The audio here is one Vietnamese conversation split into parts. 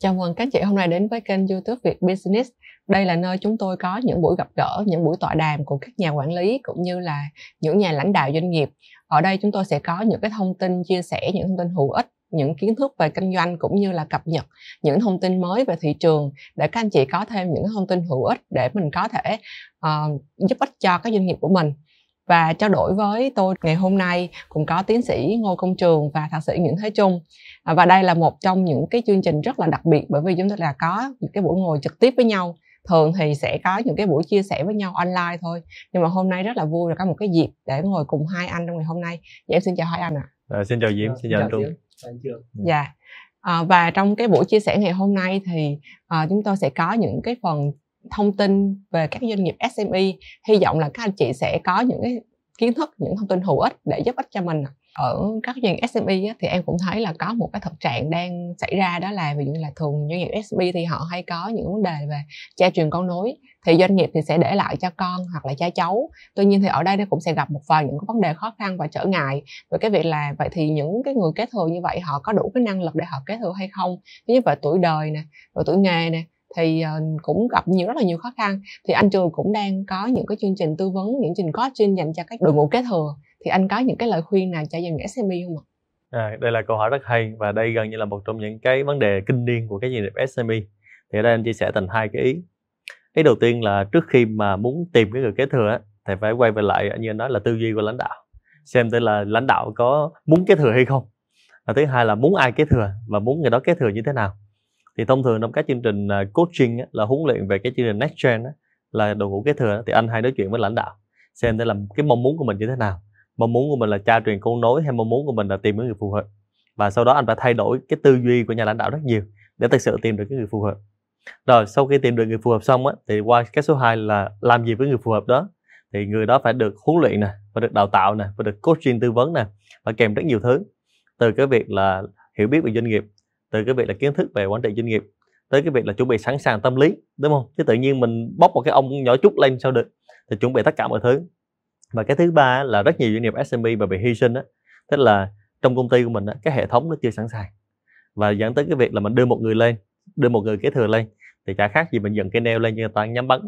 Chào mừng các chị hôm nay đến với kênh YouTube Việt Business. Đây là nơi chúng tôi có những buổi gặp gỡ, những buổi tọa đàm của các nhà quản lý cũng như là những nhà lãnh đạo doanh nghiệp. Ở đây chúng tôi sẽ có những cái thông tin chia sẻ, những thông tin hữu ích, những kiến thức về kinh doanh cũng như là cập nhật những thông tin mới về thị trường để các anh chị có thêm những thông tin hữu ích để mình có thể uh, giúp ích cho các doanh nghiệp của mình và trao đổi với tôi ngày hôm nay cũng có tiến sĩ Ngô Công Trường và thạc sĩ Nguyễn Thế Trung. À, và đây là một trong những cái chương trình rất là đặc biệt bởi vì chúng ta là có những cái buổi ngồi trực tiếp với nhau. Thường thì sẽ có những cái buổi chia sẻ với nhau online thôi. Nhưng mà hôm nay rất là vui là có một cái dịp để ngồi cùng hai anh trong ngày hôm nay. Dạ, em xin chào hai anh ạ. À. à, xin chào Diễm xin chào anh Trung. dạ. À, và trong cái buổi chia sẻ ngày hôm nay thì à, chúng tôi sẽ có những cái phần thông tin về các doanh nghiệp SME hy vọng là các anh chị sẽ có những cái kiến thức những thông tin hữu ích để giúp ích cho mình. Ở các doanh nghiệp SME á, thì em cũng thấy là có một cái thực trạng đang xảy ra đó là ví dụ như là thường doanh nghiệp SME thì họ hay có những vấn đề về cha truyền con nối. Thì doanh nghiệp thì sẽ để lại cho con hoặc là cha cháu. Tuy nhiên thì ở đây nó cũng sẽ gặp một vài những cái vấn đề khó khăn và trở ngại. Về cái việc là vậy thì những cái người kế thừa như vậy họ có đủ cái năng lực để họ kế thừa hay không? Thứ nhất về tuổi đời nè rồi tuổi nghề nè thì ờ, cũng gặp nhiều rất là nhiều khó khăn. Thì anh trường cũng đang có những cái chương trình tư vấn những chương trình coaching dành cho các đội ngũ kế thừa. Thì anh có những cái lời khuyên nào cho dành SME không ạ? À, đây là câu hỏi rất hay và đây gần như là một trong những cái vấn đề kinh niên của cái doanh nghiệp SME thì ở đây anh chia sẻ thành hai cái ý. Ý đầu tiên là trước khi mà muốn tìm cái người kế thừa á, thì phải quay về lại như anh nói là tư duy của lãnh đạo xem tên là lãnh đạo có muốn kế thừa hay không. Và thứ hai là muốn ai kế thừa và muốn người đó kế thừa như thế nào thì thông thường trong các chương trình à, coaching á, là huấn luyện về cái chương trình next gen á, là đội ngũ kế thừa thì anh hay nói chuyện với lãnh đạo xem để làm cái mong muốn của mình như thế nào. Mong muốn của mình là tra truyền con nối hay mong muốn của mình là tìm cái người phù hợp. Và sau đó anh phải thay đổi cái tư duy của nhà lãnh đạo rất nhiều để thực sự tìm được cái người phù hợp. Rồi sau khi tìm được người phù hợp xong á thì qua cái số 2 là làm gì với người phù hợp đó thì người đó phải được huấn luyện nè và được đào tạo nè và được coaching tư vấn nè và kèm rất nhiều thứ. Từ cái việc là hiểu biết về doanh nghiệp từ cái việc là kiến thức về quản trị doanh nghiệp tới cái việc là chuẩn bị sẵn sàng tâm lý, đúng không? Chứ tự nhiên mình bóc một cái ông nhỏ chút lên sao được? Thì chuẩn bị tất cả mọi thứ. Và cái thứ ba là rất nhiều doanh nghiệp SME và bị hy sinh đó tức là trong công ty của mình cái hệ thống nó chưa sẵn sàng. Và dẫn tới cái việc là mình đưa một người lên, đưa một người kế thừa lên, thì chả khác gì mình dựng cái neo lên cho người ta nhắm bắn.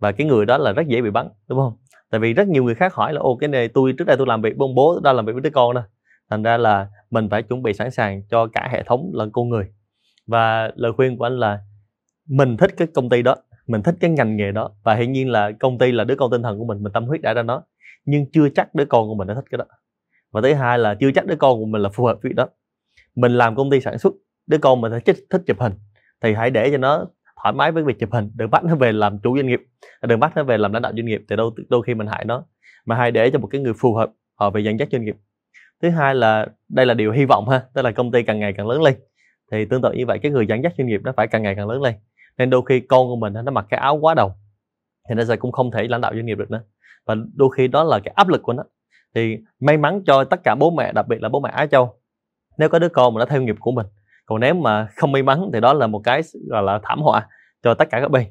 Và cái người đó là rất dễ bị bắn, đúng không? Tại vì rất nhiều người khác hỏi là ô cái này tôi, trước đây tôi làm việc với ông bố tôi làm việc với đứa con đó thành ra là mình phải chuẩn bị sẵn sàng cho cả hệ thống lẫn con người. Và lời khuyên của anh là mình thích cái công ty đó mình thích cái ngành nghề đó. Và hiển nhiên là công ty là đứa con tinh thần của mình mình tâm huyết đã ra nó. Nhưng chưa chắc đứa con của mình đã thích cái đó. Và thứ hai là chưa chắc đứa con của mình là phù hợp với đó. Mình làm công ty sản xuất đứa con mình thích, thích chụp hình. Thì hãy để cho nó thoải mái với việc chụp hình đừng bắt nó về làm chủ doanh nghiệp đừng bắt nó về làm lãnh đạo doanh nghiệp. Thì đôi đôi khi mình hại nó. Mà hãy để cho một cái người phù hợp họ về dẫn dắt doanh nghiệp thứ hai là đây là điều hy vọng ha, tức là công ty càng ngày càng lớn lên. Thì tương tự như vậy, cái người dẫn dắt doanh nghiệp nó phải càng ngày càng lớn lên. Nên đôi khi con của mình nó mặc cái áo quá đầu, thì nó sẽ cũng không thể lãnh đạo doanh nghiệp được nữa. Và đôi khi đó là cái áp lực của nó. Thì may mắn cho tất cả bố mẹ, đặc biệt là bố mẹ Á Châu, nếu có đứa con mà nó theo nghiệp của mình. Còn nếu mà không may mắn thì đó là một cái gọi là thảm họa cho tất cả các bên.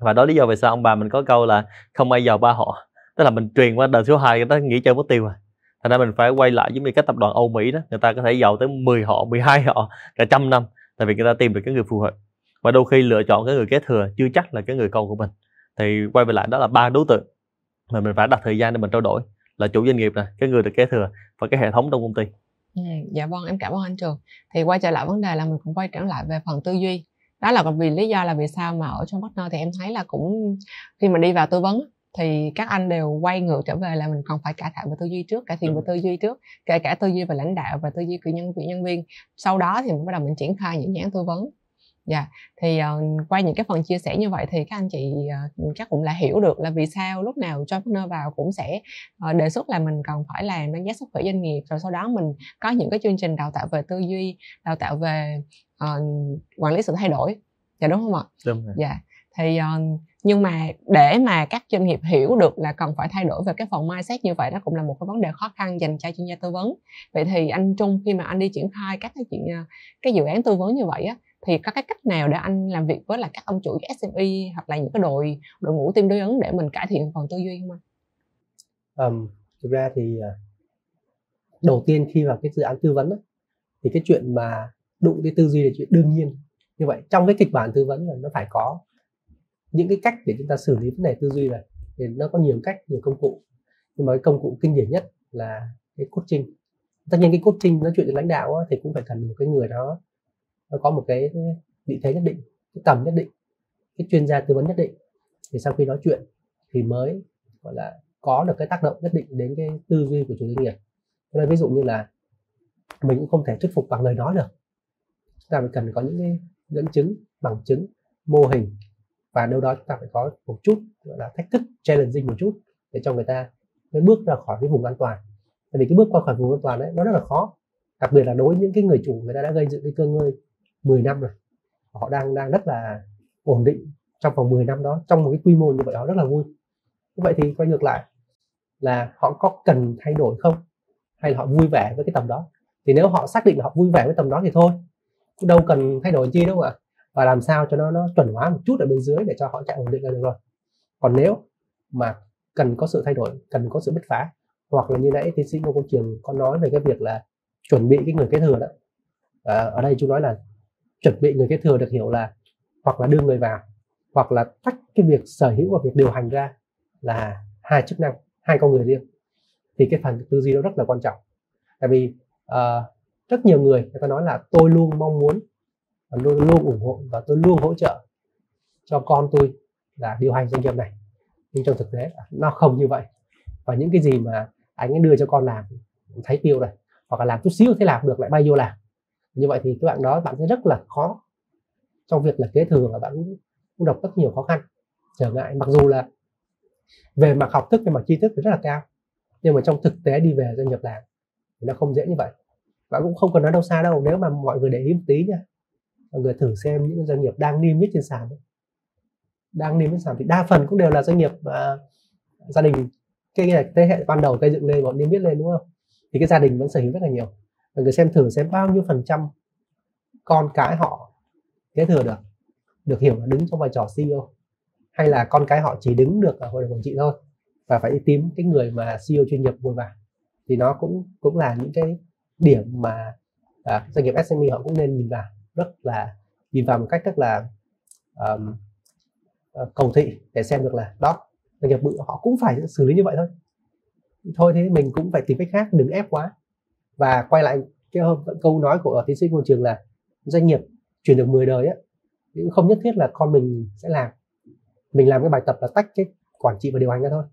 Và đó lý do vì sao ông bà mình có câu là không ai giàu ba họ tức là mình truyền qua đời số 2 người ta nghĩ chơi mất tiêu à thành ra mình phải quay lại giống như các tập đoàn Âu Mỹ đó, người ta có thể giàu tới 10 họ 12 họ, cả trăm năm, tại vì người ta tìm được cái người phù hợp. Và đôi khi lựa chọn cái người kế thừa chưa chắc là cái người con của mình. Thì quay về lại đó là ba đối tượng mà mình phải đặt thời gian để mình trao đổi, là chủ doanh nghiệp này cái người được kế thừa và cái hệ thống trong công ty. Ừ, dạ vâng em cảm ơn anh trường. Thì quay trở lại vấn đề là mình cũng quay trở lại về phần tư duy. Đó là vì lý do là vì sao mà ở trong partner thì em thấy là cũng khi mà đi vào tư vấn thì các anh đều quay ngược trở về là mình còn phải cải thiện về tư duy trước cải thiện về tư duy trước kể cả tư duy về lãnh đạo và tư duy của nhân viên nhân viên. Sau đó thì mình bắt đầu mình triển khai những nhãn tư vấn. Dạ yeah. thì uh, qua những cái phần chia sẻ như vậy thì các anh chị uh, chắc cũng đã hiểu được là vì sao lúc nào cho partner vào cũng sẽ uh, đề xuất là mình cần phải làm đánh giá sức khỏe doanh nghiệp rồi sau đó mình có những cái chương trình đào tạo về tư duy đào tạo về uh, quản lý sự thay đổi. Dạ đúng không ạ? Đúng rồi. dạ thì uh, nhưng mà để mà các doanh nghiệp hiểu được là cần phải thay đổi về cái phần mindset như vậy đó cũng là một cái vấn đề khó khăn dành cho chuyên gia tư vấn vậy thì anh Trung khi mà anh đi triển khai các cái chuyện ờ, cái dự án tư vấn như vậy á thì có cái cách nào để anh làm việc với là các ông chủ SME hoặc là những cái đội đội ngũ team đối ứng để mình cải thiện phần tư duy không anh? Um, thực ra thì ờ, đầu tiên khi vào cái dự án tư vấn đó, thì cái chuyện mà đụng cái tư duy là chuyện đương nhiên như vậy trong cái kịch bản tư vấn là nó phải có những cái cách để chúng ta xử lý vấn đề tư duy này. Thì nó có nhiều cách, nhiều công cụ. Nhưng mà cái công cụ kinh điển nhất là cái coaching. Tất nhiên cái coaching nói chuyện với lãnh đạo thì cũng phải cần một cái người đó, nó có một cái vị thế nhất định, cái tầm nhất định, cái chuyên gia tư vấn nhất định. Thì sau khi nói chuyện thì mới, gọi là, có được cái tác động nhất định đến cái tư duy của chủ doanh nghiệp. Cho nên ví dụ như là mình cũng không thể thuyết phục bằng lời nói được. Chúng ta phải cần có những cái dẫn chứng, bằng chứng, mô hình và đâu đó chúng ta phải có một chút, gọi là, thách thức, challenging một chút để cho người ta mới bước ra khỏi cái vùng an toàn. Tại vì cái bước qua khỏi vùng an toàn đấy nó rất là khó. Đặc biệt là đối với những cái người chủ, người ta đã gây dựng cái cơ ngơi 10 năm rồi họ đang đang rất là ổn định trong vòng 10 năm đó, trong một cái quy mô như vậy đó rất là vui. Như vậy thì quay ngược lại, là họ có cần thay đổi không? Hay là họ vui vẻ với cái tầm đó? Thì nếu họ xác định là họ vui vẻ với tầm đó thì thôi, đâu cần thay đổi chi đâu ạ và làm sao cho nó nó chuẩn hóa một chút ở bên dưới để cho họ chạy ổn định là được rồi. Còn nếu mà cần có sự thay đổi cần có sự bứt phá hoặc là như nãy tiến sĩ ngô công trường có nói về cái việc là chuẩn bị cái người kế thừa đó. À, ở đây chúng nói là chuẩn bị người kế thừa được hiểu là hoặc là đưa người vào hoặc là tách cái việc sở hữu và việc điều hành ra là hai chức năng hai con người riêng. Thì cái phần tư duy đó rất là quan trọng. Tại vì uh, rất nhiều người người ta nói là tôi luôn mong muốn và luôn luôn ủng hộ và tôi luôn hỗ trợ cho con tôi là điều hành doanh nghiệp này. Nhưng trong thực tế nó không như vậy. Và những cái gì mà anh ấy đưa cho con làm thấy tiêu rồi, hoặc là làm chút xíu thế làm được, lại bay vô làm. Như vậy thì các bạn đó, bạn sẽ rất là khó trong việc là kế thừa và bạn cũng gặp rất nhiều khó khăn. Trở ngại, mặc dù là về mặt học thức, về mặt tri thức thì rất là cao, nhưng mà trong thực tế đi về doanh nghiệp làm thì nó không dễ như vậy. Bạn cũng không cần nói đâu xa đâu, nếu mà mọi người để ý một tí nha mọi người thử xem những doanh nghiệp đang niêm yết trên sàn ấy. đang niêm yết sàn thì đa phần cũng đều là doanh nghiệp uh, gia đình cái là thế hệ ban đầu xây dựng lên bọn niêm yết lên đúng không? Thì cái gia đình vẫn sở hữu rất là nhiều. Mọi người xem thử xem bao nhiêu phần trăm con cái họ kế thừa được được hiểu là đứng trong vai trò CEO hay là con cái họ chỉ đứng được ở hội đồng quản trị thôi và phải đi tìm cái người mà CEO chuyên nghiệp ngồi vào thì nó cũng cũng là những cái điểm mà à, doanh nghiệp SME họ cũng nên nhìn vào rất là nhìn vào một cách rất là um, cầu thị để xem được là đó doanh nghiệp bự họ cũng phải xử lý như vậy thôi. Thôi thế mình cũng phải tìm cách khác đừng ép quá. Và quay lại cái câu nói của tiến sĩ môi trường là doanh nghiệp chuyển được 10 đời á cũng không nhất thiết là con mình sẽ làm. Mình làm cái bài tập là tách cái quản trị và điều hành ra thôi.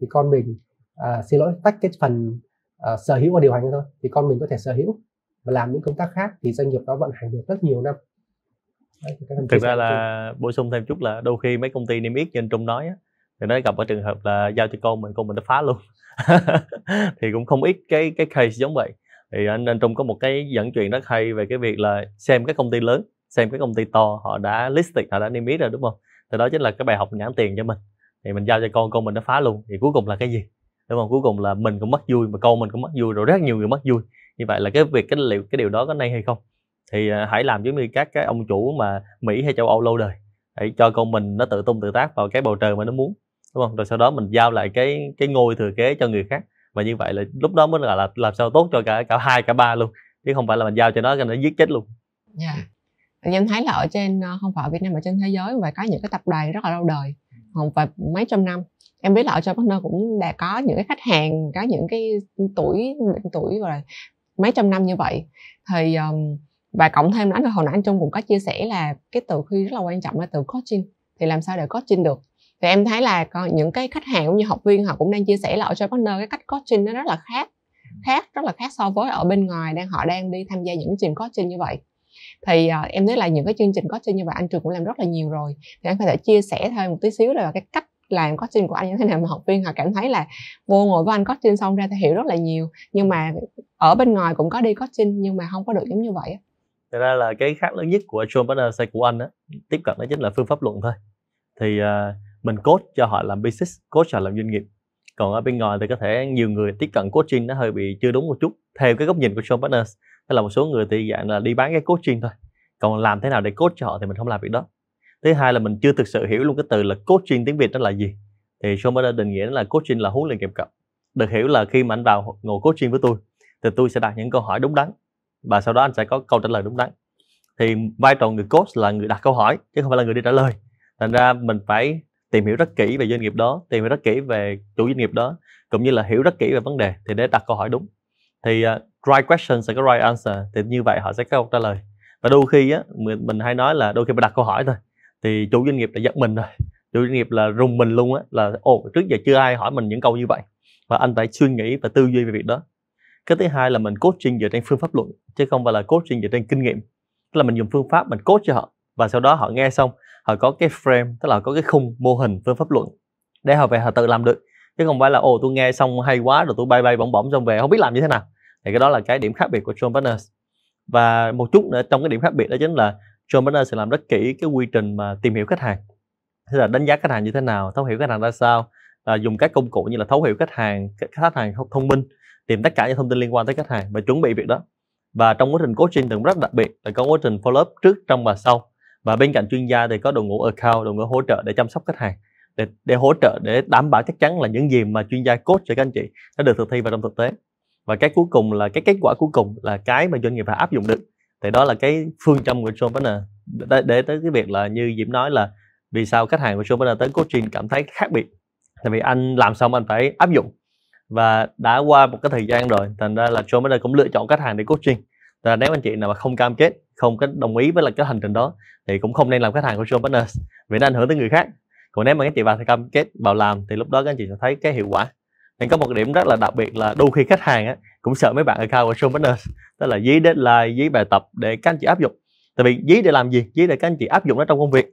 Thì con mình à, xin lỗi tách cái phần à, sở hữu và điều hành ra thôi. Thì con mình có thể sở hữu và làm những công tác khác thì doanh nghiệp đó vận hành được rất nhiều năm. Đấy, thực ra là bổ sung thêm chút là đôi khi mấy công ty niêm yết như anh Trung nói á, thì nó gặp ở trường hợp là giao cho con mình con mình nó phá luôn. Thì cũng không ít cái cái case giống vậy. Thì anh anh Trung có một cái dẫn chuyện rất hay về cái việc là xem các công ty lớn xem cái công ty to họ đã listed họ đã niêm yết rồi đúng không? Thì đó chính là cái bài học nhãn tiền cho mình. Thì mình giao cho con con mình nó phá luôn. Thì cuối cùng là cái gì? Đúng không? Cuối cùng là mình cũng mất vui mà con mình cũng mất vui rồi rất nhiều người mất vui như vậy là cái việc cái liệu cái điều đó có nên hay không? Thì à, hãy làm giống như các cái ông chủ mà mỹ hay châu âu lâu đời. Hãy cho con mình nó tự tung tự tác vào cái bầu trời mà nó muốn đúng không? Rồi sau đó mình giao lại cái cái ngôi thừa kế cho người khác. Và như vậy là lúc đó mới là, là làm sao tốt cho cả cả hai cả ba luôn chứ không phải là mình giao cho nó cho nó giết chết luôn. Dạ. Yeah. em thấy là ở trên ờ, không phải ở Việt Nam mà trên thế giới và có những cái tập đoàn rất là lâu đời không phải mấy trăm năm. Em biết là ở cho partner cũng đã có những cái khách hàng có những cái tuổi tuổi rồi mấy trăm năm như vậy. Thì um, và cộng thêm nữa là hồi nãy anh Trung cũng có chia sẻ là cái từ khi rất là quan trọng là từ coaching. Thì làm sao để coaching được? Thì em thấy là có những cái khách hàng cũng như học viên họ cũng đang chia sẻ là ở cho partner cái cách coaching nó rất là khác khác rất là khác so với ở bên ngoài đang họ đang đi tham gia những chương trình coaching như vậy. Thì uh, em thấy là những cái chương trình coaching như vậy anh trường cũng làm rất là nhiều rồi. Thì anh có thể chia sẻ thêm một tí xíu là cái cách làm coaching của anh như thế nào mà học viên họ cảm thấy là vô ngồi với anh coaching xong ra thì hiểu rất là nhiều. Nhưng mà ở bên ngoài cũng có đi coaching nhưng mà không có được giống như vậy Thật ra là cái khác lớn nhất của John Partner của anh á tiếp cận đó chính là phương pháp luận thôi. Thì uh, mình coach cho họ làm business coach họ làm doanh nghiệp. Còn ở bên ngoài thì có thể nhiều người tiếp cận coaching nó hơi bị chưa đúng một chút theo cái góc nhìn của John Partners hay là một số người thì dạng là đi bán cái coaching thôi. Còn làm thế nào để coach cho họ thì mình không làm việc đó thứ hai là mình chưa thực sự hiểu luôn cái từ là coaching tiếng việt đó là gì. Thì John đã định nghĩa là coaching là huấn luyện kèm cặp. Được hiểu là khi mà anh vào ngồi coaching với tôi thì tôi sẽ đặt những câu hỏi đúng đắn và sau đó anh sẽ có câu trả lời đúng đắn. Thì vai trò người coach là người đặt câu hỏi chứ không phải là người đi trả lời. Thành ra mình phải tìm hiểu rất kỹ về doanh nghiệp đó tìm hiểu rất kỹ về chủ doanh nghiệp đó cũng như là hiểu rất kỹ về vấn đề thì để đặt câu hỏi đúng. Thì uh, right question sẽ có right answer thì như vậy họ sẽ có câu trả lời. Và đôi khi á mình, mình hay nói là đôi khi mình đặt câu hỏi thôi thì chủ doanh nghiệp đã giật mình rồi. Chủ doanh nghiệp là rùng mình luôn á, là, ồ, trước giờ chưa ai hỏi mình những câu như vậy. Và anh phải suy nghĩ và tư duy về việc đó. Cái thứ hai là mình coaching dựa trên phương pháp luận, chứ không phải là coaching dựa trên kinh nghiệm. Tức là mình dùng phương pháp mình coach cho họ, và sau đó họ nghe xong, họ có cái frame, tức là có cái khung mô hình phương pháp luận để họ về họ tự làm được. Chứ không phải là, ồ, tôi nghe xong hay quá rồi tôi bay bay bỗng bỗng xong về không biết làm như thế nào. Thì cái đó là cái điểm khác biệt của John Partners và một chút nữa trong cái điểm khác biệt đó chính là John Bernard sẽ làm rất kỹ cái quy trình mà tìm hiểu khách hàng. Tức là đánh giá khách hàng như thế nào thấu hiểu khách hàng ra sao à, dùng các công cụ như là thấu hiểu khách hàng khách hàng thông minh tìm tất cả những thông tin liên quan tới khách hàng và chuẩn bị việc đó. Và trong quá trình coaching thì cũng rất đặc biệt là có quá trình follow up trước trong và sau. Và bên cạnh chuyên gia thì có đội ngũ account đội ngũ hỗ trợ để chăm sóc khách hàng để, để hỗ trợ để đảm bảo chắc chắn là những gì mà chuyên gia coach cho các anh chị đã được thực thi vào trong thực tế. Và cái cuối cùng là cái kết quả cuối cùng là cái mà doanh nghiệp phải áp dụng được thì đó là cái phương châm của John Partner để, để tới cái việc là như Diễm nói là vì sao khách hàng của John Partner tới coaching cảm thấy khác biệt. Tại vì anh làm xong anh phải áp dụng. Và đã qua một cái thời gian rồi thành ra là John Partner cũng lựa chọn khách hàng để coaching. Là nếu anh chị nào mà không cam kết không có đồng ý với là cái hành trình đó thì cũng không nên làm khách hàng của John Partners vì nó ảnh hưởng tới người khác. Còn nếu mà các chị vào thì cam kết vào làm thì lúc đó các anh chị sẽ thấy cái hiệu quả nên có một điểm rất là đặc biệt là đôi khi khách hàng á, cũng sợ mấy bạn account của John tức là dí deadline dí bài tập để các anh chị áp dụng. Tại vì dí để làm gì? Dí để các anh chị áp dụng nó trong công việc.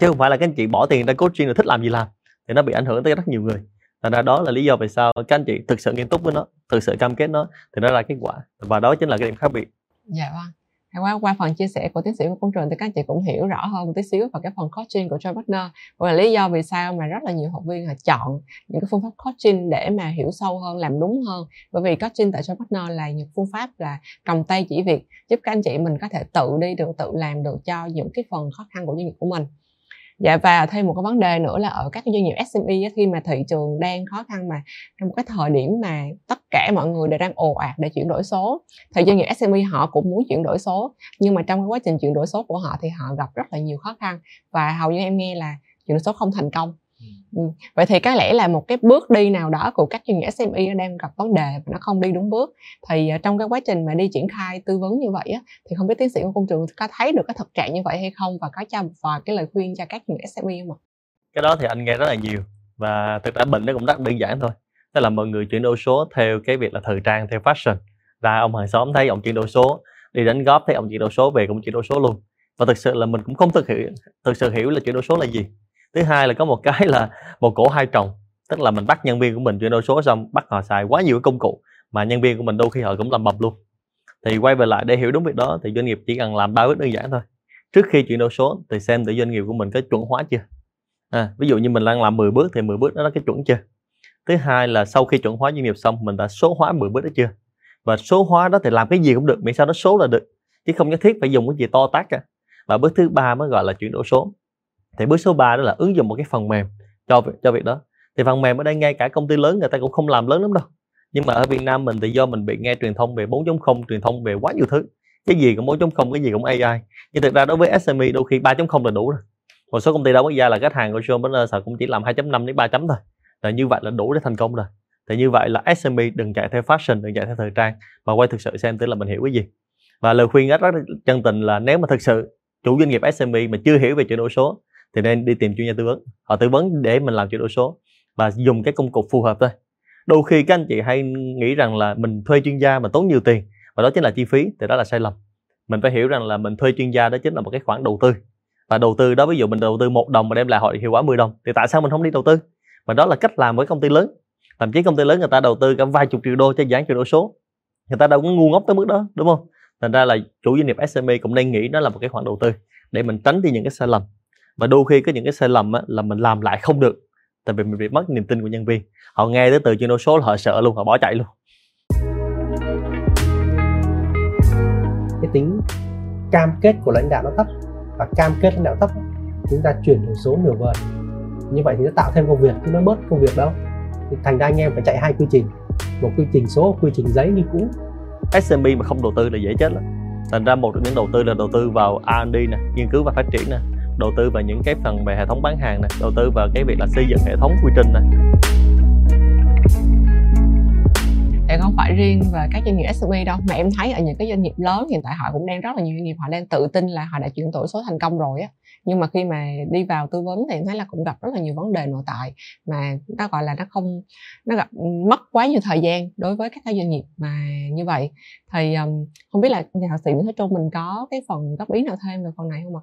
Chứ không phải là các anh chị bỏ tiền ra coaching rồi thích làm gì làm thì nó bị ảnh hưởng tới rất nhiều người. Thành ra đó là lý do vì sao các anh chị thực sự nghiêm túc với nó thực sự cam kết nó thì nó ra kết quả. Và đó chính là cái điểm khác biệt. Dạ vâng qua qua phần chia sẻ của tiến sĩ của công trường thì các anh chị cũng hiểu rõ hơn một tí xíu vào cái phần coaching của Joy Partner. Và lý do vì sao mà rất là nhiều học viên họ chọn những cái phương pháp coaching để mà hiểu sâu hơn, làm đúng hơn. Bởi vì coaching tại Joy Partner là những phương pháp là cầm tay chỉ việc giúp các anh chị mình có thể tự đi được, tự làm được cho những cái phần khó khăn của doanh nghiệp của mình dạ và thêm một cái vấn đề nữa là ở các doanh nghiệp SME khi mà thị trường đang khó khăn mà trong một cái thời điểm mà tất cả mọi người đều đang ồ ạt để chuyển đổi số, thì doanh nghiệp SME họ cũng muốn chuyển đổi số. Nhưng mà trong cái quá trình chuyển đổi số của họ thì họ gặp rất là nhiều khó khăn. Và hầu như em nghe là chuyển đổi số không thành công. Ừ. vậy thì có lẽ là một cái bước đi nào đó của các doanh nghiệp SME đang gặp vấn đề và nó không đi đúng bước. Thì ờ, trong cái quá trình mà đi triển khai tư vấn như vậy á, thì không biết tiến sĩ của công trường có thấy được cái thực trạng như vậy hay không và có cho một vài cái lời khuyên cho các doanh nghiệp SME không ạ? Cái đó thì anh nghe rất là nhiều và thực ra bệnh nó cũng rất đơn giản thôi. Tức là mọi người chuyển đổi số theo cái việc là thời trang theo fashion. Ra ông hàng xóm thấy ông chuyển đổi số đi đánh góp thấy ông chuyển đổi số về cũng chuyển đổi số luôn. Và thực sự là mình cũng không thực hiện thực sự hiểu là chuyển đổi số là gì thứ hai là có một cái là một cổ hai trồng tức là mình bắt nhân viên của mình chuyển đổi số xong bắt họ xài quá nhiều công cụ mà nhân viên của mình đôi khi họ cũng làm bập luôn. Thì quay về lại để hiểu đúng việc đó thì doanh nghiệp chỉ cần làm ba bước đơn giản thôi. Trước khi chuyển đổi số thì xem để doanh nghiệp của mình có chuẩn hóa chưa. À, ví dụ như mình đang làm 10 bước thì 10 bước đó nó cái chuẩn chưa. Thứ hai là sau khi chuẩn hóa doanh nghiệp xong mình đã số hóa 10 bước đó chưa. Và số hóa đó thì làm cái gì cũng được miễn sao nó số là được chứ không nhất thiết phải dùng cái gì to tát cả. Và bước thứ ba mới gọi là chuyển đổi số thì bước số 3 đó là ứng dụng một cái phần mềm cho cho việc đó. Thì phần mềm ở đây ngay cả công ty lớn người ta cũng không làm lớn lắm đâu. Nhưng mà ở Việt Nam mình thì do mình bị nghe truyền thông về 4.0 truyền thông về quá nhiều thứ. Cái gì cũng 4.0 cái gì cũng AI nhưng thực ra đối với SME đôi khi 3.0 là đủ rồi. Một số công ty đa quốc gia là khách hàng của John Partners cũng chỉ làm 2.5 đến 3 chấm thôi. Là như vậy là đủ để thành công rồi. Thì như vậy là SME đừng chạy theo fashion đừng chạy theo thời trang mà quay thực sự xem tức là mình hiểu cái gì. Và lời khuyên rất, rất chân tình là nếu mà thực sự chủ doanh nghiệp SME mà chưa hiểu về chuyển đổi số thì nên đi tìm chuyên gia tư vấn. Họ tư vấn để mình làm chuyển đổi số và dùng cái công cụ phù hợp thôi. Đôi khi các anh chị hay nghĩ rằng là mình thuê chuyên gia mà tốn nhiều tiền và đó chính là chi phí, thì đó là sai lầm. Mình phải hiểu rằng là mình thuê chuyên gia đó chính là một cái khoản đầu tư. Và đầu tư đó, ví dụ mình đầu tư một đồng mà đem lại họ hiệu quả 10 đồng, thì tại sao mình không đi đầu tư? Mà đó là cách làm với công ty lớn. Thậm chí công ty lớn người ta đầu tư cả vài chục triệu đô cho dự án chuyển đổi số. Người ta đâu có ngu ngốc tới mức đó, đúng không? Thành ra là chủ doanh nghiệp SME cũng nên nghĩ đó là một cái khoản đầu tư để mình tránh đi những cái sai lầm và đôi khi có những cái sai lầm á, là mình làm lại không được tại vì mình bị mất niềm tin của nhân viên. Họ nghe tới từ chuyển đổi số là họ sợ luôn họ bỏ chạy luôn. Cái tính cam kết của lãnh đạo nó thấp và cam kết lãnh đạo thấp chúng ta chuyển đổi số nửa vời. Như vậy thì nó tạo thêm công việc chứ nó bớt công việc đâu. Thì thành ra anh em phải chạy hai quy trình một quy trình số quy trình giấy như cũ. SMB mà không đầu tư là dễ chết lắm. Thành ra một trong những đầu tư là đầu tư vào R&D nè nghiên cứu và phát triển nè đầu tư vào những cái phần về hệ thống bán hàng này, đầu tư vào cái việc là xây dựng hệ thống quy trình này em không phải riêng về các doanh nghiệp SME đâu mà em thấy ở những cái doanh nghiệp lớn hiện tại họ cũng đang rất là nhiều doanh nghiệp họ đang tự tin là họ đã chuyển đổi số thành công rồi á. Nhưng mà khi mà đi vào tư vấn thì em thấy là cũng gặp rất là nhiều vấn đề nội tại mà nó gọi là nó không nó gặp mất quá nhiều thời gian đối với các doanh nghiệp mà như vậy. Thì um, không biết là nhà thạc sĩ Nguyễn Thế Trung mình có cái phần góp ý nào thêm về phần này không ạ?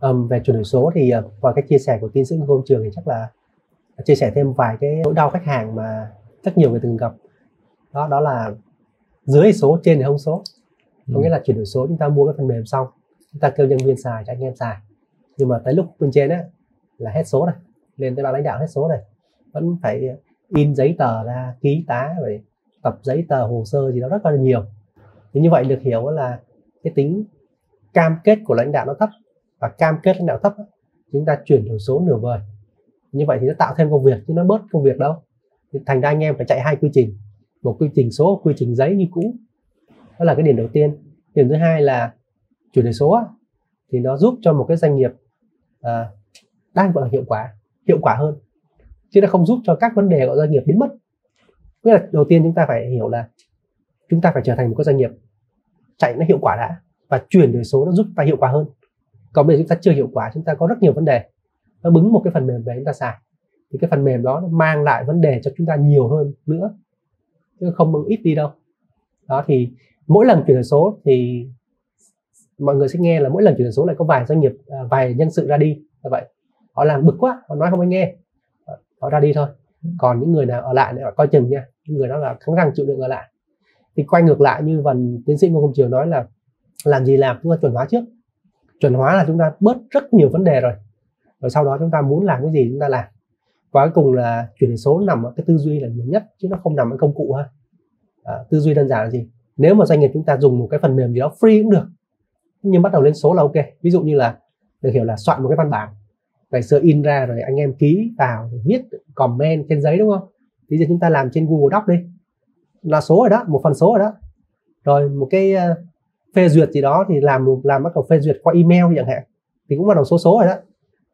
Um, về chuyển đổi số thì uh, qua cái chia sẻ của tiến sĩ Ngô Trường thì chắc là chia sẻ thêm vài cái nỗi đau khách hàng mà rất nhiều người từng gặp. Đó đó là dưới số trên thì không số. Có nghĩa là chuyển đổi số chúng ta mua cái phần mềm xong chúng ta kêu nhân viên xài cho anh em xài. Nhưng mà tới lúc bên trên á là hết số rồi lên tới ban lãnh đạo hết số rồi. Vẫn phải in giấy tờ ra ký tá rồi tập giấy tờ hồ sơ gì đó rất là nhiều. Thì như vậy được hiểu là cái tính cam kết của lãnh đạo nó thấp và cam kết lãnh đạo thấp chúng ta chuyển đổi số nửa vời. Như vậy thì nó tạo thêm công việc chứ nó bớt công việc đâu. Thì thành ra anh em phải chạy hai quy trình. Một quy trình số quy trình giấy như cũ. Đó là cái điểm đầu tiên. Điểm thứ hai là chuyển đổi số thì nó giúp cho một cái doanh nghiệp à, đang gọi là hiệu quả hiệu quả hơn. Chứ nó không giúp cho các vấn đề của doanh nghiệp biến mất. Nghĩa là đầu tiên chúng ta phải hiểu là chúng ta phải trở thành một cái doanh nghiệp chạy nó hiệu quả đã và chuyển đổi số nó giúp ta hiệu quả hơn còn bây giờ chúng ta chưa hiệu quả, chúng ta có rất nhiều vấn đề. Nó bứng một cái phần mềm về chúng ta xài. Thì cái phần mềm đó nó mang lại vấn đề cho chúng ta nhiều hơn nữa. Chứ không ít đi đâu. Đó, thì mỗi lần chuyển đổi số thì mọi người sẽ nghe là mỗi lần chuyển đổi số lại có vài doanh nghiệp à, vài nhân sự ra đi như vậy. Họ làm bực quá, họ nói không ai nghe. Họ ra đi thôi. Còn những người nào ở lại họ coi chừng nha. Những người đó là kháng răng chịu đựng ở lại. Thì quay ngược lại như vần tiến sĩ ngô công triều nói là làm gì làm chúng ta chuẩn hóa trước chuẩn hóa là chúng ta bớt rất nhiều vấn đề rồi. Rồi sau đó chúng ta muốn làm cái gì chúng ta làm. Và cuối cùng là chuyển đổi số nằm ở cái tư duy là nhiều nhất chứ nó không nằm ở công cụ ha. À, tư duy đơn giản là gì? Nếu mà doanh nghiệp chúng ta dùng một cái phần mềm gì đó free cũng được nhưng bắt đầu lên số là ok. Ví dụ như là được hiểu là soạn một cái văn bản ngày xưa in ra rồi anh em ký vào viết comment trên giấy đúng không? Bây giờ chúng ta làm trên Google Doc đi. Là số rồi đó một phần số rồi đó. Rồi một cái ờ, phê duyệt gì đó thì làm làm bắt đầu phê duyệt qua email chẳng hạn, thì cũng bắt đầu số số rồi đó.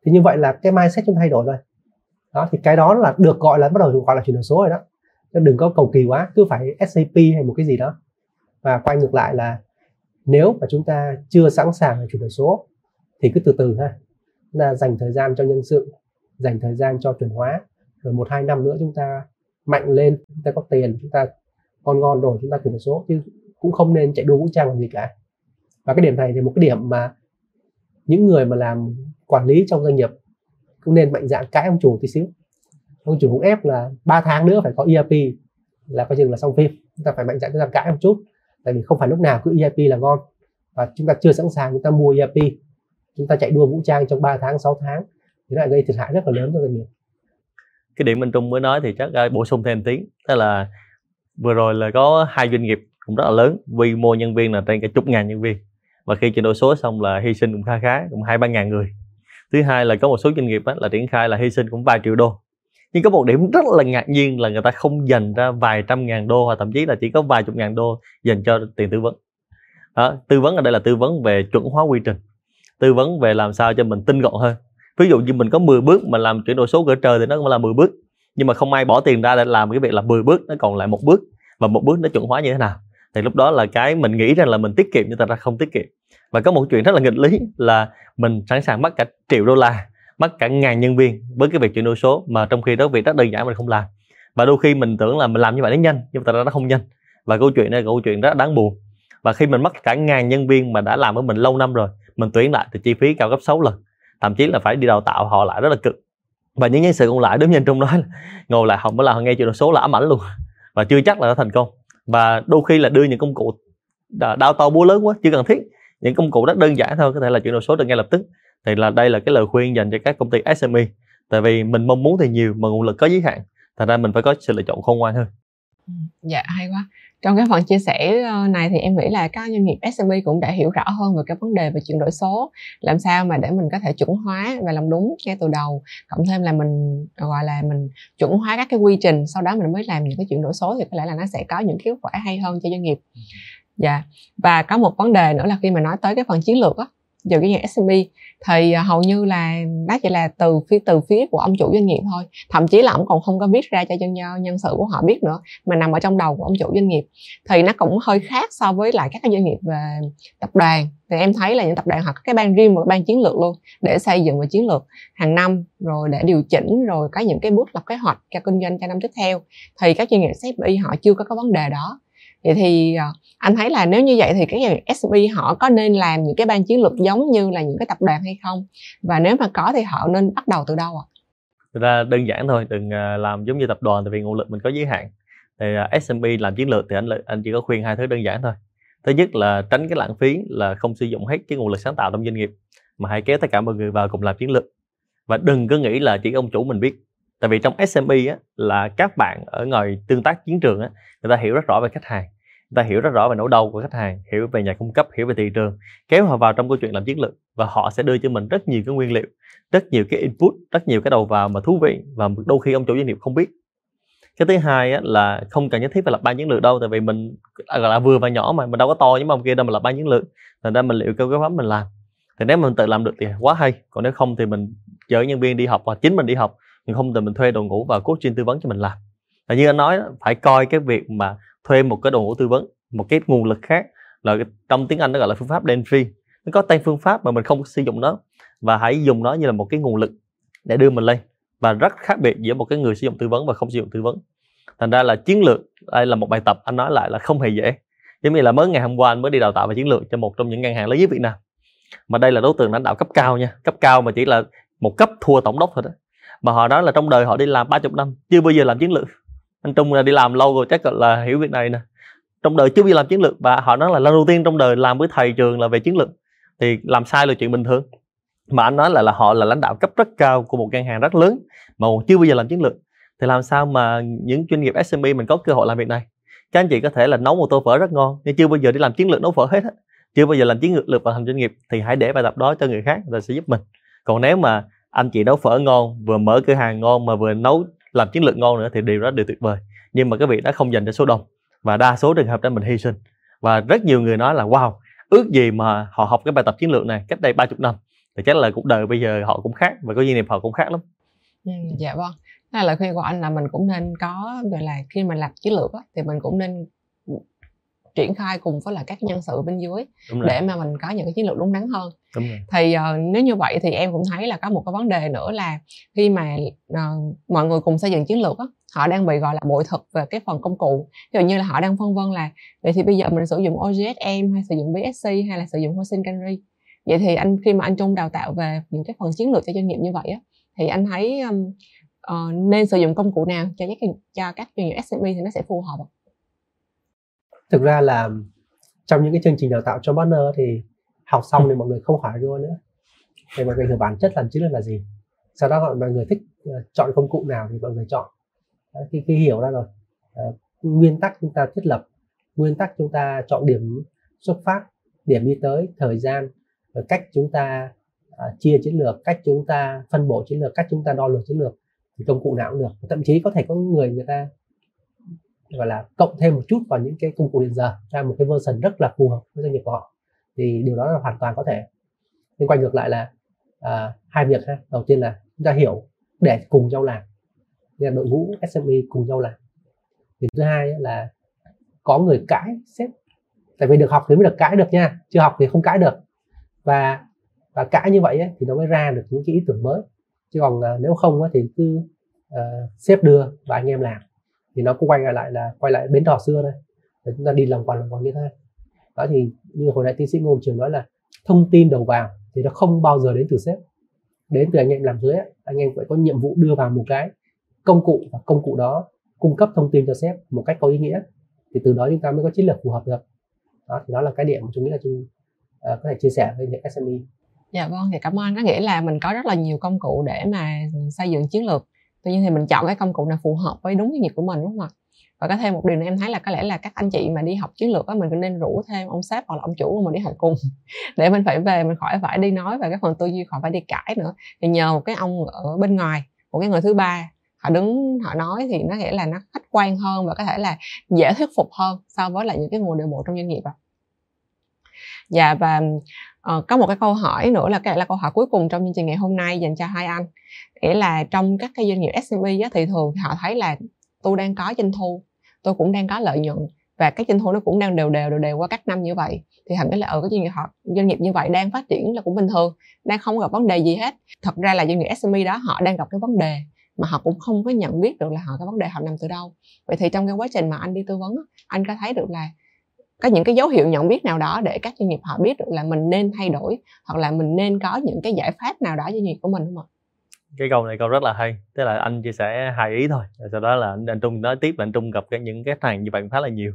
Thì như vậy là cái mindset chúng thay đổi rồi. Đó, thì cái đó là được gọi là, bắt đầu gọi là chuyển đổi số rồi đó. Chứ đừng có cầu kỳ quá, cứ phải SAP hay một cái gì đó. Và quay ngược lại là nếu mà chúng ta chưa sẵn sàng để chuyển đổi số, thì cứ từ từ ha. Là dành thời gian cho nhân sự, dành thời gian cho chuyển hóa, rồi một, hai năm nữa chúng ta mạnh lên, chúng ta có tiền, chúng ta ngon ngon rồi, chúng ta chuyển đổi số. Chứ cũng không nên chạy đua vũ trang làm gì cả. Và cái điểm này thì một cái điểm mà những người mà làm quản lý trong doanh nghiệp cũng nên mạnh dạn cãi ông chủ tí xíu. Ông chủ cũng ép là 3 tháng nữa phải có ERP là coi chừng là xong phim. Chúng ta phải mạnh dạn chúng ta cãi một chút, tại vì không phải lúc nào cứ ERP là ngon. Và chúng ta chưa sẵn sàng chúng ta mua ERP chúng ta chạy đua vũ trang trong 3 tháng 6 tháng, thì lại gây thiệt hại rất là lớn cho doanh nghiệp. Cái điểm anh Trung mới nói thì chắc à, bổ sung thêm tiếng tức là vừa rồi là có hai doanh nghiệp cũng rất là lớn quy mô nhân viên là trên cả chục ngàn nhân viên. Và khi chuyển đổi số xong là hy sinh cũng khá khá cũng hai ba ngàn người. Thứ hai là có một số doanh nghiệp á, là triển khai là hy sinh cũng vài triệu đô. Nhưng có một điểm rất là ngạc nhiên là người ta không dành ra vài trăm ngàn đô hoặc thậm chí là chỉ có vài chục ngàn đô dành cho tiền tư vấn. Đó, tư vấn ở đây là tư vấn về chuẩn hóa quy trình tư vấn về làm sao cho mình tinh gọn hơn. Ví dụ như mình có 10 bước mà làm chuyển đổi số cỡ trời thì nó cũng là 10 bước nhưng mà không ai bỏ tiền ra để làm cái việc là 10 bước nó còn lại một bước. Và một bước nó chuẩn hóa như thế nào? Thì lúc đó là cái mình nghĩ rằng là mình tiết kiệm nhưng thật ra không tiết kiệm. Và có một chuyện rất là nghịch lý là mình sẵn sàng mất cả triệu đô la, mất cả ngàn nhân viên với cái việc chuyển đổi số mà trong khi đó việc rất đơn giản mình không làm. Và đôi khi mình tưởng là mình làm như vậy nó nhanh, nhưng mà thật ra nó không nhanh. Và câu chuyện này là câu chuyện rất đáng buồn. Và khi mình mất cả ngàn nhân viên mà đã làm với mình lâu năm rồi, mình tuyển lại thì chi phí cao gấp 6 lần, thậm chí là phải đi đào tạo họ lại rất là cực. Và những nhân sự còn lại đứng nhìn trong nói ngồi lại học mới làm nghe chuyển đổi số là ám ảnh luôn. Và chưa chắc là nó thành công và đôi khi là đưa những công cụ đau to búa lớn quá, chưa cần thiết. Những công cụ rất đơn giản thôi, có thể là chuyển đổi số được ngay lập tức. Thì là đây là cái lời khuyên dành cho các công ty SME. Tại vì mình mong muốn thì nhiều, mà nguồn lực có giới hạn. Thành ra mình phải có sự lựa chọn khôn ngoan hơn dạ hay quá. Trong cái phần chia sẻ ờ, này thì em nghĩ là các doanh nghiệp SME cũng đã hiểu rõ hơn về cái vấn đề về chuyển đổi số làm sao mà để mình có thể chuẩn hóa và làm đúng ngay từ đầu cộng thêm là mình gọi là mình chuẩn hóa các cái quy trình sau đó mình mới làm những cái chuyển đổi số thì có lẽ là nó sẽ có những kết quả hay hơn cho doanh nghiệp. Dạ và có một vấn đề nữa là khi mà nói tới cái phần chiến lược á giờ cái nhà SME thì à, hầu như là nó chỉ là từ phía từ phía của ông chủ doanh nghiệp thôi. Thậm chí là ông còn không có viết ra cho nhân à, nhân sự của họ biết nữa, mà nằm ở trong đầu của ông chủ doanh nghiệp. Thì nó cũng hơi khác so với lại các doanh nghiệp về tập đoàn. Thì em thấy là những tập đoàn họ có cái ban riêng một ban chiến lược luôn, để xây dựng về chiến lược hàng năm, rồi để điều chỉnh, rồi có những cái bước lập kế hoạch cho kinh doanh cho năm tiếp theo. Thì các doanh nghiệp SME họ chưa có cái vấn đề đó. Vậy thì à, anh thấy là nếu như vậy thì cái nhà SME họ có nên làm những cái ban chiến lược giống như là những cái tập đoàn hay không và nếu mà có thì họ nên bắt đầu từ đâu ạ? À? Thực ra đơn giản thôi, đừng à, làm giống như tập đoàn tại vì nguồn lực mình có giới hạn. Thì à, ờ, SME làm chiến lược thì anh anh chỉ có khuyên hai thứ đơn giản thôi. Thứ nhất là tránh cái lãng phí là không sử dụng hết cái nguồn lực sáng tạo trong doanh nghiệp mà hãy kéo tất cả mọi người vào cùng làm chiến lược. Và đừng cứ nghĩ là chỉ ông chủ mình biết. Tại vì trong SME á, là các bạn ở ngoài tương tác chiến trường á, người ta hiểu rất rõ về khách hàng ta hiểu rất rõ về nỗi đau của khách hàng hiểu về nhà cung cấp hiểu về thị trường. Kéo họ vào trong câu chuyện làm chiến lược và họ sẽ đưa cho mình rất nhiều cái nguyên liệu rất nhiều cái input rất nhiều cái đầu vào mà thú vị và đôi khi ông chủ doanh nghiệp không biết. Cái thứ hai á, là không cần nhất thiết phải lập ban chiến lược đâu tại vì mình à, gọi là vừa và nhỏ mà mình đâu có to nhưng mà ông kia đâu mà lập ban chiến lược. Thành ra mình liệu kêu cái pháp mình làm. Thì nếu mình tự làm được thì quá hay còn nếu không thì mình chở nhân viên đi học hoặc chính mình đi học nhưng không thì mình thuê đội ngũ và coaching tư vấn cho mình làm là như anh nói phải coi cái việc mà thuê một cái đội ngũ tư vấn, một cái nguồn lực khác, là trong tiếng Anh nó gọi là phương pháp entry nó có tên phương pháp mà mình không sử dụng nó, và hãy dùng nó như là một cái nguồn lực để đưa mình lên. Và rất khác biệt giữa một cái người sử dụng tư vấn và không sử dụng tư vấn. Thành ra là chiến lược, đây là một bài tập, anh nói lại là không hề dễ. Giống như là mới ngày hôm qua anh mới đi đào tạo về chiến lược cho một trong những ngân hàng lớn nhất Việt Nam. Mà đây là đối tượng lãnh đạo cấp cao nha, cấp cao mà chỉ là một cấp thua tổng đốc thôi đó. Mà họ nói là trong đời họ đi làm 30 năm, chưa bao giờ làm chiến lược anh Trung là đi làm lâu rồi, chắc là hiểu việc này nè. Trong đời chưa bao giờ làm chiến lược và họ nói là lần đầu tiên trong đời làm với thầy trường là về chiến lược, thì làm sai là chuyện bình thường. Mà anh nói là là họ là lãnh đạo cấp rất cao của một ngân hàng rất lớn, mà chưa bao giờ làm chiến lược. Thì làm sao mà những doanh nghiệp SME mình có cơ hội làm việc này? Các anh chị có thể là nấu một tô phở rất ngon, nhưng chưa bao giờ đi làm chiến lược nấu phở hết á. Chưa bao giờ làm chiến lược vào thành doanh nghiệp, thì hãy để bài tập đó cho người khác rồi sẽ giúp mình. Còn nếu mà anh chị nấu phở ngon, vừa mở cửa hàng ngon mà vừa nấu làm chiến lược ngon nữa thì điều đó đều tuyệt vời. Nhưng mà cái việc đó không dành cho số đông. Và đa số trường hợp đó mình hy sinh. Và rất nhiều người nói là wow ước gì mà họ học cái bài tập chiến lược này cách đây 30 năm. Thì chắc là cuộc đời bây giờ họ cũng khác và có doanh nghiệp họ cũng khác lắm. Ừ, dạ vâng. Là lời khuyên của anh là mình cũng nên có gọi là khi mình làm chiến lược á, thì mình cũng nên triển khai cùng với là các nhân sự bên dưới để mà mình có những cái chiến lược đúng đắn hơn. Đúng rồi. thì uh, nếu như vậy thì em cũng thấy là có một cái vấn đề nữa là khi mà uh, mọi người cùng xây dựng chiến lược á, họ đang bị gọi là bội thực về cái phần công cụ. Ví dụ như là họ đang phân vân là vậy thì bây giờ mình sử dụng OGSM hay sử dụng BSC hay là sử dụng Hoshin Kanri vậy thì anh khi mà anh Trung đào tạo về những cái phần chiến lược cho doanh nghiệp như vậy á thì anh thấy um, uh, nên sử dụng công cụ nào cho các cho các doanh nghiệp SME thì nó sẽ phù hợp thực ra là trong những cái chương trình đào tạo cho partner thì học xong thì mọi người không hỏi luôn nữa. Thì mọi người hiểu bản chất làm chiến lược là gì. Sau đó mọi người thích ờ, chọn công cụ nào thì mọi người chọn. Khi, khi hiểu ra rồi. Ờ, nguyên tắc chúng ta thiết lập nguyên tắc chúng ta chọn điểm xuất phát điểm đi tới thời gian cách chúng ta à, chia chiến lược cách chúng ta phân bổ chiến lược cách chúng ta đo lường chiến lược thì công cụ nào cũng được. Thậm chí có thể có người người ta gọi là cộng thêm một chút vào những cái công cụ hiện giờ ra một cái version rất là phù hợp với doanh nghiệp của họ. Thì điều đó là hoàn toàn có thể. Nhưng quay ngược lại là à, hai việc ha. Đầu tiên là chúng ta hiểu để cùng nhau làm. Là đội ngũ SME cùng nhau làm. Điểm thứ hai là có người cãi sếp. Tại vì được học thì mới được cãi được nha chưa học thì không cãi được. Và và cãi như vậy ấy, thì nó mới ra được những cái ý tưởng mới. Chứ còn à, nếu không ấy, thì cứ à, sếp đưa và anh em làm thì nó cũng quay lại là quay lại bến đò xưa đây để chúng ta đi lòng vòng lòng vòng như thế. Đó thì như hồi nãy tiến sĩ ngô trường nói là thông tin đầu vào thì nó không bao giờ đến từ sếp. Đến từ anh em làm dưới anh em phải có nhiệm vụ đưa vào một cái công cụ và công cụ đó cung cấp thông tin cho sếp một cách có ý nghĩa thì từ đó chúng ta mới có chiến lược phù hợp được. Đó thì đó là cái điểm mà chúng nghĩ là chúng uh, ờ, có thể chia sẻ với những SME dạ vâng thì cảm ơn. Có nghĩa là mình có rất là nhiều công cụ để mà xây dựng chiến lược tuy nhiên thì mình chọn cái công cụ nào phù hợp với đúng doanh nghiệp của mình, đúng không ạ? Và có thêm một điều này em thấy là có lẽ là các anh chị mà đi học chiến lược á, mình cũng nên rủ thêm ông sếp hoặc là ông chủ của mình đi học cùng để mình phải về mình khỏi phải đi nói về cái phần tư duy, khỏi phải đi cãi nữa. Thì nhờ một cái ông ở bên ngoài, một cái người thứ ba, họ đứng, họ nói thì nó nghĩa là nó khách quan hơn và có thể là dễ thuyết phục hơn so với lại những cái nguồn nội bộ trong doanh nghiệp ạ. Dạ và uh, có một cái câu hỏi nữa là cái là câu hỏi cuối cùng trong chương trình ngày hôm nay dành cho hai anh. Nghĩa là trong các cái doanh nghiệp SME á, thì thường họ thấy là tôi đang có doanh thu tôi cũng đang có lợi nhuận và các doanh thu nó cũng đang đều đều đều đều qua các năm như vậy. Thì hẳn nghĩ là ở cái doanh nghiệp họ doanh nghiệp như vậy đang phát triển là cũng bình thường đang không gặp vấn đề gì hết. Thật ra là doanh nghiệp SME đó họ đang gặp cái vấn đề mà họ cũng không có nhận biết được là họ cái vấn đề họ nằm từ đâu. Vậy thì trong cái quá trình mà anh đi tư vấn anh có thấy được là có những cái dấu hiệu nhận biết nào đó để các doanh nghiệp họ biết được là mình nên thay đổi hoặc là mình nên có những cái giải pháp nào đó doanh nghiệp của mình không ạ? cái câu này câu rất là hay tức là anh chia sẻ hai ý thôi rồi sau đó là anh, anh trung nói tiếp là anh trung gặp cái những cái thằng như vậy khá là nhiều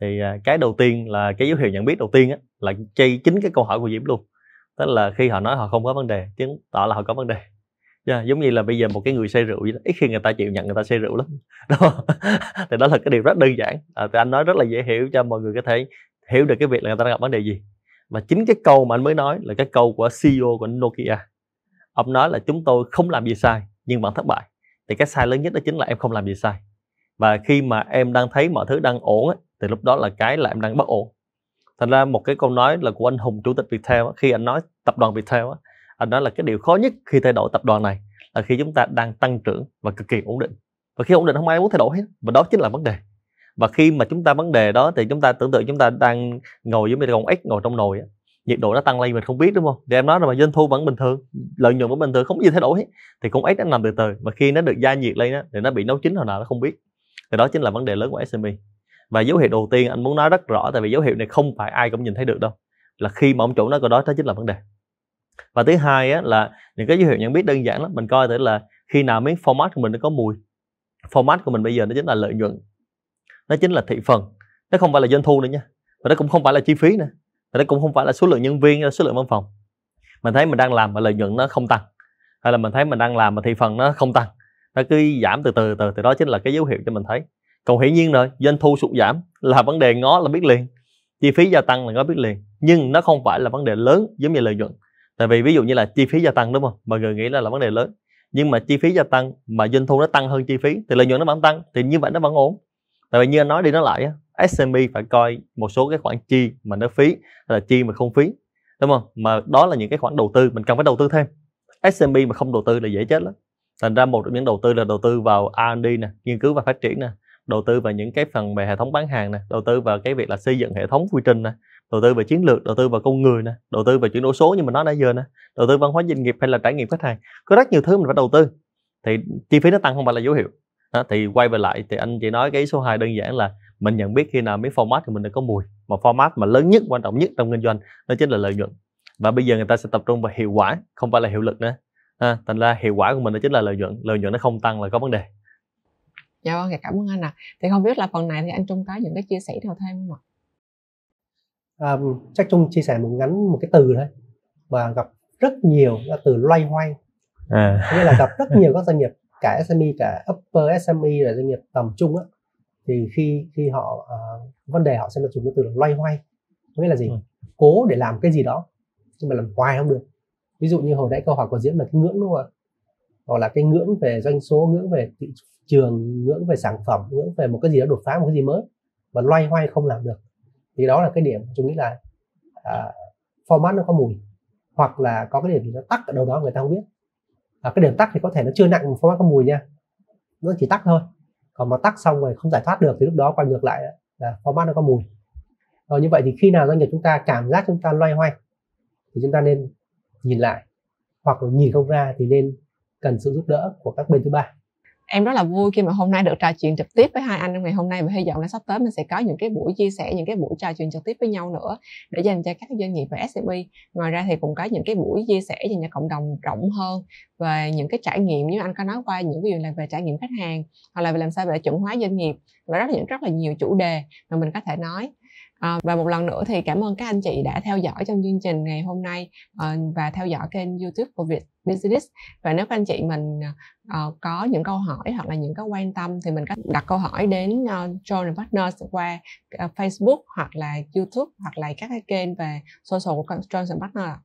thì à, cái đầu tiên là cái dấu hiệu nhận biết đầu tiên á là chay chính cái câu hỏi của diễm luôn tức là khi họ nói họ không có vấn đề chứng tỏ là họ có vấn đề yeah, giống như là bây giờ một cái người say rượu vậy đó. ít khi người ta chịu nhận người ta say rượu lắm. Đó, thì đó là cái điều rất đơn giản. À, thì anh nói rất là dễ hiểu cho mọi người có thể hiểu được cái việc là người ta đang gặp vấn đề gì. Và chính cái câu mà anh mới nói là cái câu của CEO của Nokia. Ông nói là chúng tôi không làm gì sai nhưng vẫn thất bại. Thì cái sai lớn nhất đó chính là em không làm gì sai. Và khi mà em đang thấy mọi thứ đang ổn ấy, thì lúc đó là cái là em đang bất ổn. Thành ra một cái câu nói là của anh hùng chủ tịch viettel khi anh nói tập đoàn viettel anh nói là cái điều khó nhất khi thay đổi tập đoàn này là khi chúng ta đang tăng trưởng và cực kỳ ổn định. Và khi ổn định không ai muốn thay đổi hết và đó chính là vấn đề. Và khi mà chúng ta vấn đề đó thì chúng ta tưởng tượng chúng ta đang ngồi giống như con ếch ngồi trong nồi nhiệt độ nó tăng lên mình không biết đúng không? Thì em nói là mà doanh thu vẫn bình thường lợi nhuận vẫn bình thường không gì thay đổi hết. Thì con ếch nó nằm từ từ mà khi nó được gia nhiệt lên đó, thì nó bị nấu chín hồi nào nó không biết. Thì đó chính là vấn đề lớn của SME và dấu hiệu đầu tiên anh muốn nói rất rõ tại vì dấu hiệu này không phải ai cũng nhìn thấy được đâu là khi mà ông chủ nói câu đó đó chính là vấn đề và thứ hai á, là những cái dấu hiệu nhận biết đơn giản lắm mình coi thử là khi nào miếng format của mình nó có mùi. Format của mình bây giờ nó chính là lợi nhuận nó chính là thị phần nó không phải là doanh thu nữa nha và nó cũng không phải là chi phí nữa và nó cũng không phải là số lượng nhân viên hay số lượng văn phòng. Mình thấy mình đang làm mà lợi nhuận nó không tăng hay là mình thấy mình đang làm mà thị phần nó không tăng nó cứ giảm từ từ từ thì đó chính là cái dấu hiệu cho mình thấy. Còn hiển nhiên rồi doanh thu sụt giảm là vấn đề ngó là biết liền chi phí gia tăng là ngó biết liền nhưng nó không phải là vấn đề lớn giống như lợi nhuận tại vì ví dụ như là chi phí gia tăng, đúng không? Mọi người nghĩ là là vấn đề lớn. Nhưng mà chi phí gia tăng mà doanh thu nó tăng hơn chi phí, thì lợi nhuận nó vẫn tăng, thì như vậy nó vẫn ổn. Tại vì như anh nói đi nói lại SME phải coi một số cái khoản chi mà nó phí là chi mà không phí, đúng không? Mà đó là những cái khoản đầu tư, mình cần phải đầu tư thêm. SME mà không đầu tư là dễ chết lắm. Thành ra một trong những đầu tư là đầu tư vào R&D nè, nghiên cứu và phát triển nè, đầu tư vào những cái phần về hệ thống bán hàng nè, đầu tư vào cái việc là xây dựng hệ thống quy trình nè đầu tư về chiến lược đầu tư vào con người nè đầu tư về chuyển đổi số như mình nói nãy giờ nè đầu tư văn hóa doanh nghiệp hay là trải nghiệm khách hàng. Có rất nhiều thứ mình phải đầu tư. Thì chi phí nó tăng không phải là dấu hiệu. Đó, thì quay về lại thì anh chỉ nói cái số 2 đơn giản là mình nhận biết khi nào mấy format thì mình đã có mùi mà format mà lớn nhất quan trọng nhất trong kinh doanh đó chính là lợi nhuận. Và bây giờ người ta sẽ tập trung vào hiệu quả không phải là hiệu lực nữa. À, thành ra hiệu quả của mình đó chính là lợi nhuận lợi nhuận nó không tăng là có vấn đề. Dạ vâng dạ cảm ơn anh ạ. À. thì không biết là phần này thì anh trung có những cái chia sẻ nào thêm không ạ? À, chắc trung chia sẻ một ngắn một cái từ thôi. Và gặp rất nhiều là từ loay hoay. À. nghĩa là gặp rất nhiều các doanh nghiệp cả SME cả upper SME là doanh nghiệp tầm trung á. Thì khi khi họ uh, vấn đề họ sẽ dùng cái từ là loay hoay. Nghĩa là gì? Ừ. cố để làm cái gì đó nhưng mà làm hoài không được. Ví dụ như hồi nãy câu hỏi của diễn là cái ngưỡng đúng không ạ? Hoặc là cái ngưỡng về doanh số ngưỡng về thị trường ngưỡng về sản phẩm ngưỡng về một cái gì đó đột phá một cái gì mới. Và loay hoay không làm được thì đó là cái điểm tôi nghĩ là à, format nó có mùi hoặc là có cái điểm gì nó tắc ở đâu đó người ta không biết. À, cái điểm tắc thì có thể nó chưa nặng format có mùi nha nó chỉ tắc thôi. Còn mà tắc xong rồi không giải thoát được thì lúc đó quay ngược lại là format nó có mùi. Rồi như vậy thì khi nào doanh nghiệp chúng ta cảm giác chúng ta loay hoay thì chúng ta nên nhìn lại hoặc là nhìn không ra thì nên cần sự giúp đỡ của các bên thứ ba em rất là vui khi mà hôm nay được trò chuyện trực tiếp với hai anh trong ngày hôm nay và hy vọng là sắp tới mình sẽ có những cái buổi chia sẻ, những cái buổi trò chuyện trực tiếp với nhau nữa để dành cho các doanh nghiệp và SME ngoài ra thì cũng có những cái buổi chia sẻ dành cho cộng đồng rộng hơn về những cái trải nghiệm. Như anh có nói qua, những ví dụ là về trải nghiệm khách hàng hoặc là về làm sao để chuẩn hóa doanh nghiệp. Và rất là những rất là nhiều chủ đề mà mình có thể nói. À, và một lần nữa thì cảm ơn các anh chị đã theo dõi trong chương trình ngày hôm nay uh, và theo dõi kênh YouTube của Việt Business. Và nếu các anh chị mình uh, có những câu hỏi hoặc là những cái quan tâm thì mình có đặt câu hỏi đến uh, John Partners qua uh, Facebook hoặc là YouTube hoặc là các cái kênh về social của John Partners